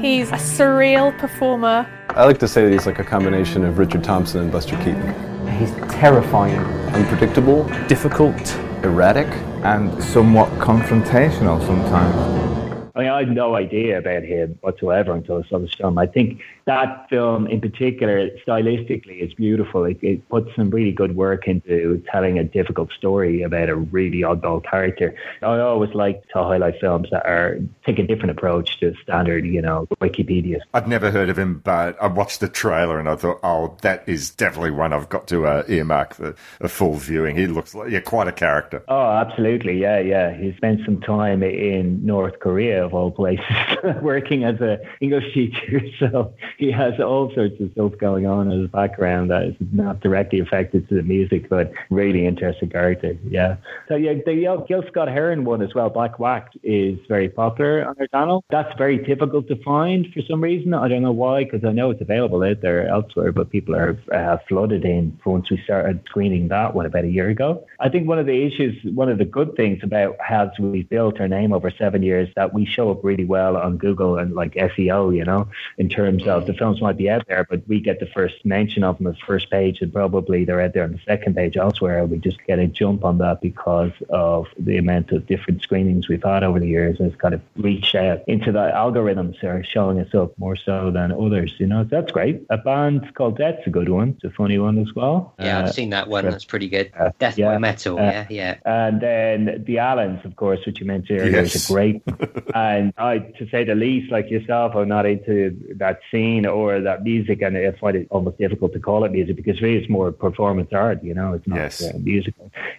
He's a surreal performer. I like to say that he's like a combination of Richard Thompson and Buster Keaton. He's terrifying, Unpredictable, difficult, erratic, and somewhat confrontational sometimes. I mean, I had no idea about him whatsoever until I saw this film. I think that film in particular, stylistically, is beautiful. It, it puts some really good work into telling a difficult story about a really oddball character. I always like to highlight films that are take a different approach to standard, you know, Wikipedia. I'd never heard of him, but I watched the trailer and I thought, oh, that is definitely one I've got to uh, earmark for a full viewing. He looks like yeah, quite a character. Oh, absolutely, yeah, yeah. He spent some time in North Korea, of all places, <laughs> working as a English teacher. <laughs> So he has all sorts of stuff going on in his background that is not directly affected to the music, but really interesting character. Yeah. So yeah, the Gil Scott Heron one as well, Black Wax, is very popular on our channel. That's very difficult to find for some reason. I don't know why, because I know it's available out there elsewhere, but people are uh, flooded in once we started screening that one about a year ago. I think one of the issues, one of the good things about how we've built our name over seven years, that we show up really well on Google and like SEO, you know, in terms of the films might be out there, but we get the first mention of them on the first page, and probably they're out there on the second page elsewhere. We just get a jump on that because of the amount of different screenings we've had over the years. It's kind of reached out into the algorithms are showing us up more so than others, you know. So that's great. A band called Death's a good one. It's a funny one as well. Yeah, Uh, I've seen that one. That's pretty good. uh, Death yeah, by Metal. uh, yeah, yeah. And then the Allins, of course, which you mentioned earlier, is a great. <laughs> and I, to say the least, like yourself, I'm not into that scene or that music, and I find it almost difficult to call it music because really it's more performance art. You know, it's not Yes. uh, music.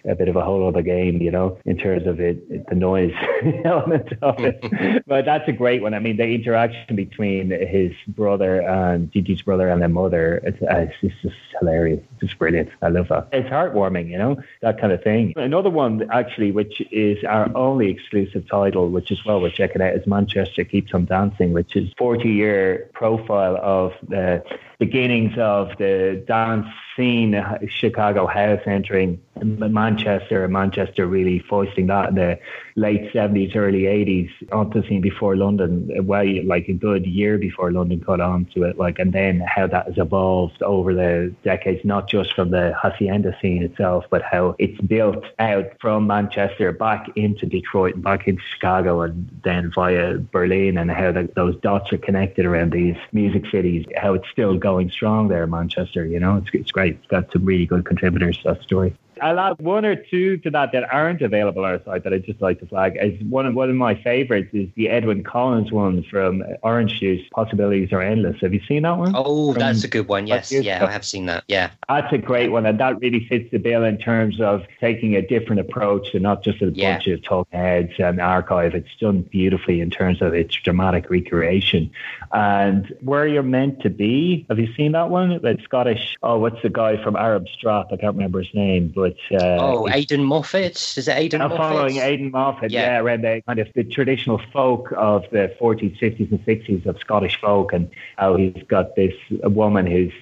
A bit of a whole other game, you know, in terms of it, it- the noise <laughs> element of it. <laughs> but that's a great one. I mean, the interaction between his brother and G.G.'s brother and their mother, it's, uh, it's just- just hilarious. It's just brilliant. I love that. It's heartwarming, you know, that kind of thing. Another one, actually, which is our only exclusive title, which is well worth checking out, is Manchester Keeps on Dancing, which is 40 year profile of the beginnings of the dance scene, Chicago house entering Manchester, Manchester really foisting that in the late 70s, early 80s onto the scene before London, uh, well, like a good year before London caught on to it, like, and then how that has evolved over the decades, not just from the Haçienda scene itself, but how it's built out from Manchester back into Detroit and back into Chicago and then via Berlin, and how the, those dots are connected around these music cities, how it's still going strong there, in Manchester. You know, it's, it's great. It's got some really good contributors to that story. I'll add one or two to that that aren't available on our site that I'd just like to flag. As one of one of my favourites is the Edwyn Collins one from Orange Juice. Possibilities are endless. Have you seen that one? Oh, From that's a good one. Yes, yeah, I have seen that. Yeah. That's a great one, and that really fits the bill in terms of taking a different approach and not just a Yeah. bunch of talking heads and archive. It's done beautifully in terms of its dramatic recreation. And where you're meant to be, have you seen that one? That Scottish. Oh, what's the guy from Arab Strap? I can't remember his name, but uh, oh, Aidan Moffat. Is it Aidan I'm Moffat? following Aidan Moffat, Yeah. yeah. around the kind of the traditional folk of the 40s, 50s, and 60s of Scottish folk, and how he's got this woman who's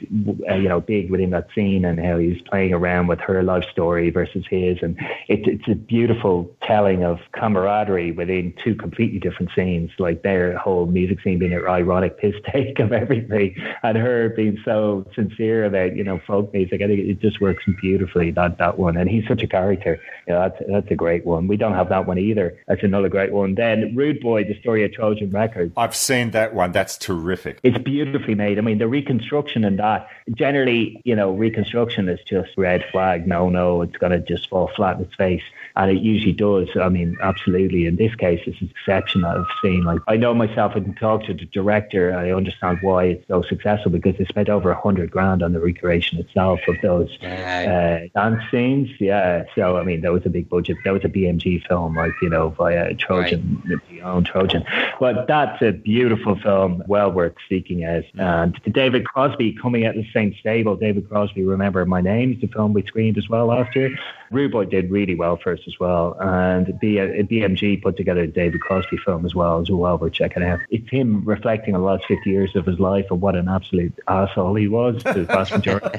uh, you know big within that scene, and how he's playing around with her life story versus his, and it's it's a beautiful telling of camaraderie within two completely different scenes, like their whole music scene being an ironic piss <laughs> take of everything, and her being so sincere about you know folk music. I think it just works beautifully that that one, and he's such a character. You know, that's that's a great one. We don't have that one either. That's another great one. Then Rude Boy, the story of Trojan Records. I've seen that one. That's terrific. It's beautifully made. I mean, the reconstruction in that, generally, you know, reconstruction is just red flag. No, no, it's going to just fall flat in its face. And it usually does. I mean, absolutely. In this case, it's an exception that I've seen. Like, I know myself, I can talk to the director. I understand why it's so successful because they spent over a hundred grand on the recreation itself of those uh, dance scenes. Yeah. So, I mean, that was a big budget. That was a BMG film, like, you know, via Trojan, the own Trojan. But that's a beautiful film, well worth seeking out. And David Crosby coming out of the same stable. David Crosby, Remember My Name, the film we screened as well last year. Rude Boy did really well for us as well. And B- uh, BMG put together a David Crosby film as well, as well worth checking out. It's him reflecting on the last 50 years of his life and what an absolute asshole he was to the vast majority. <laughs>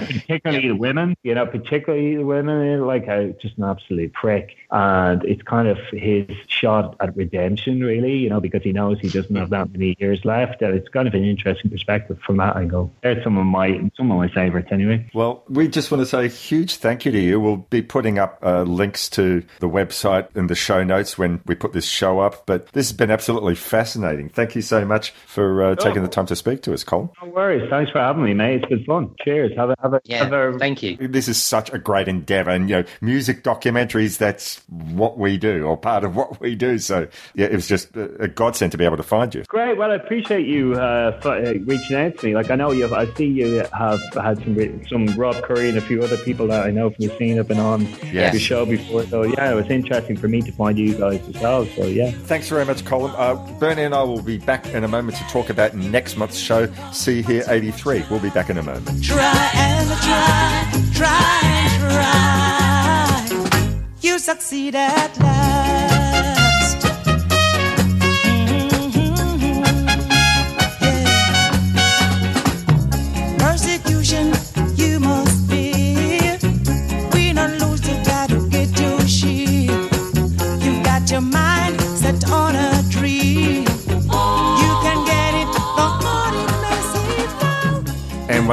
Particularly the women. women, you know, particularly the women, like a, just an absolute prick. And it's kind of his shot at redemption, really, you know, because he knows he doesn't have that many years left. And it's kind of an interesting perspective from that angle. They're some of my some of my favourites, anyway. Well, we just want to say a huge thank you to you. We'll be putting up uh, links to the website in the show notes when we put this show up. But this has been absolutely fascinating. Thank you so much for uh, taking the time to speak to us, Colin. No worries. Thanks for having me, mate. It's been fun. Cheers. Have a have a, Yeah, have a thank you. This is such a great endeavor. And, you know, music documentaries, that's what we do or part of what we do. So, yeah, it was just a a godsend to be able to find you. Great. Well, I appreciate you uh, f- uh, reaching out to me. Like I know you, I see you have had some re- some Rob Curry and a few other people that I know from the scene have been on Yes. your show before. So yeah, it was interesting for me to find you guys as well. So yeah. Thanks very much, Colin. Uh, Bernie and I will be back in a moment to talk about next month's show, See Hear 83. We'll be back in a moment. Try and try, try and try. You succeed at last.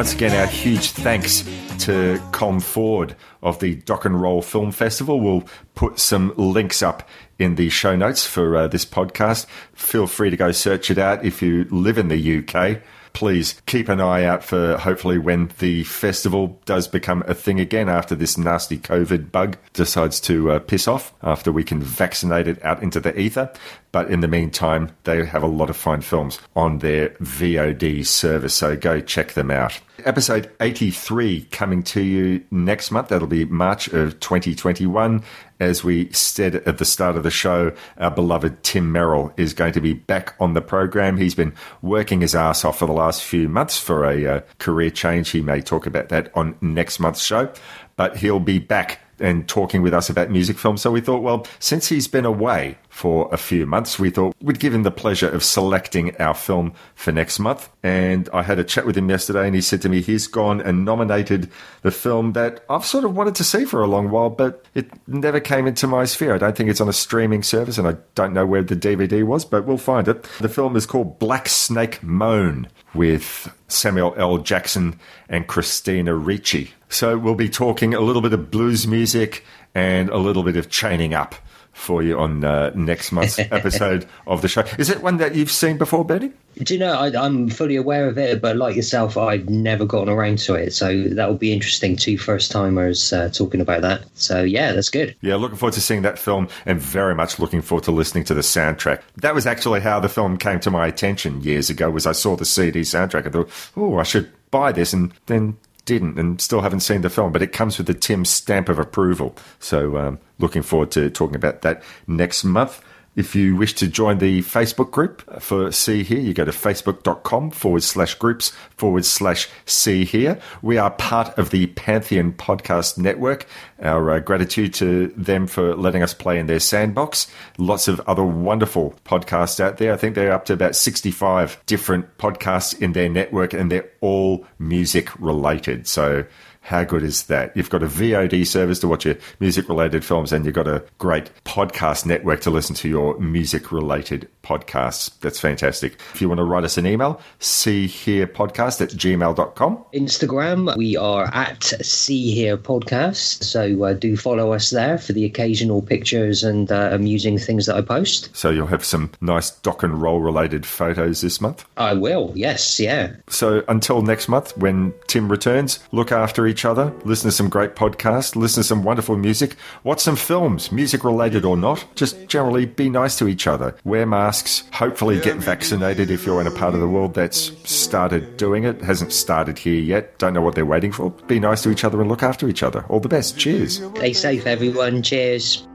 Once again, our huge thanks to Colm Ford of the Doc and Roll Film Festival. We'll put some links up in the show notes for uh, this podcast. Feel free to go search it out if you live in the UK. Please keep an eye out for hopefully when the festival does become a thing again after this nasty COVID bug decides to uh, piss off, after we can vaccinate it out into the ether. But in the meantime, they have a lot of fine films on their VOD service, so go check them out. Episode 83 coming to you next month. That'll be March of 2021. As we said at the start of the show, our beloved Tim Merrill is going to be back on the program. He's been working his ass off for the last few months for a uh, career change. He may talk about that on next month's show, but he'll be back and talking with us about music films. So we thought, well, since he's been away for a few months, we thought we'd give him the pleasure of selecting our film for next month. And I had a chat with him yesterday and he said to me he's gone and nominated the film that I've sort of wanted to see for a long while, but it never came into my sphere. I don't think it's on a streaming service and I don't know where the DVD was, but we'll find it. The film is called Black Snake Moan with Samuel L. Jackson and Christina Ricci. So we'll be talking a little bit of blues music and a little bit of chaining up for you on uh, next month's <laughs> episode of the show. Is it one that you've seen before, Betty? Do you know, I, I'm fully aware of it, but like yourself, I've never gotten around to it. So that will be interesting. Two first timers uh, talking about that. So yeah, that's good. Yeah, looking forward to seeing that film and very much looking forward to listening to the soundtrack. That was actually how the film came to my attention years ago was I saw the CD soundtrack and thought, oh, I should buy this and then didn't and still haven't seen the film, but it comes with the Tim stamp of approval. So um, looking forward to talking about that next month. If you wish to join the Facebook group for See Hear, you go to facebook.com forward slash groups forward slash See Hear. We are part of the Pantheon Podcast Network. Our uh, gratitude to them for letting us play in their sandbox. Lots of other wonderful podcasts out there. I think they're up to about 65 different podcasts in their network and they're all music related. So how good is that? You've got a VOD service to watch your music related films, and you've got a great podcast network to listen to your music related podcasts. That's fantastic. If you want to write us an email, see here podcast at gmail.com. Instagram, we are at See Hear Podcast. So uh, do follow us there for the occasional pictures and uh, amusing things that I post. So you'll have some nice Doc and Roll related photos this month. I will, yes, yeah. So until next month, when Tim returns, look after each other, listen to some great podcasts, listen to some wonderful music, watch some films, music related or not. Just generally be nice to each other. Wear masks, hopefully get vaccinated if you're in a part of the world that's started doing it. Hasn't started here yet. Don't know what they're waiting for. Be nice to each other and look after each other. All the best. Cheers. Stay safe, everyone. Cheers.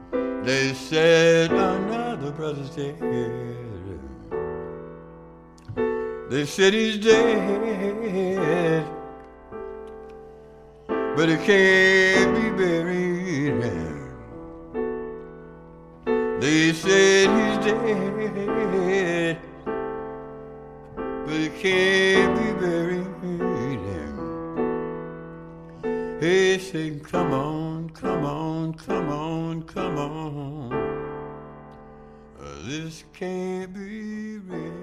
They said another brother's dead. They said he's dead, but he can't be buried. They said he's dead, but he can't be buried. Hey, say, come on, come on, come on, come on. This can't be real.